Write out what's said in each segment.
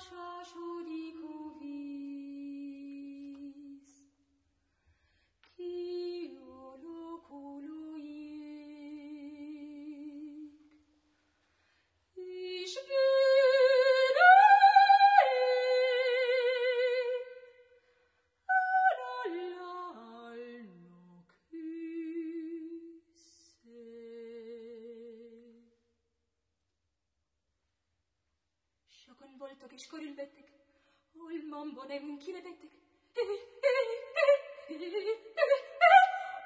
说出 Jokun volto keşkorilbettik. Olmam bone mümkün ebettik.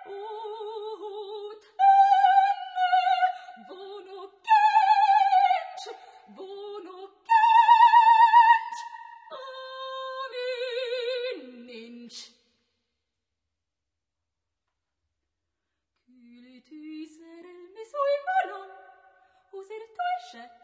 O tanne bono genç, bono genç, amin ninç. Kültüyser elmes uymalı, uzer taşa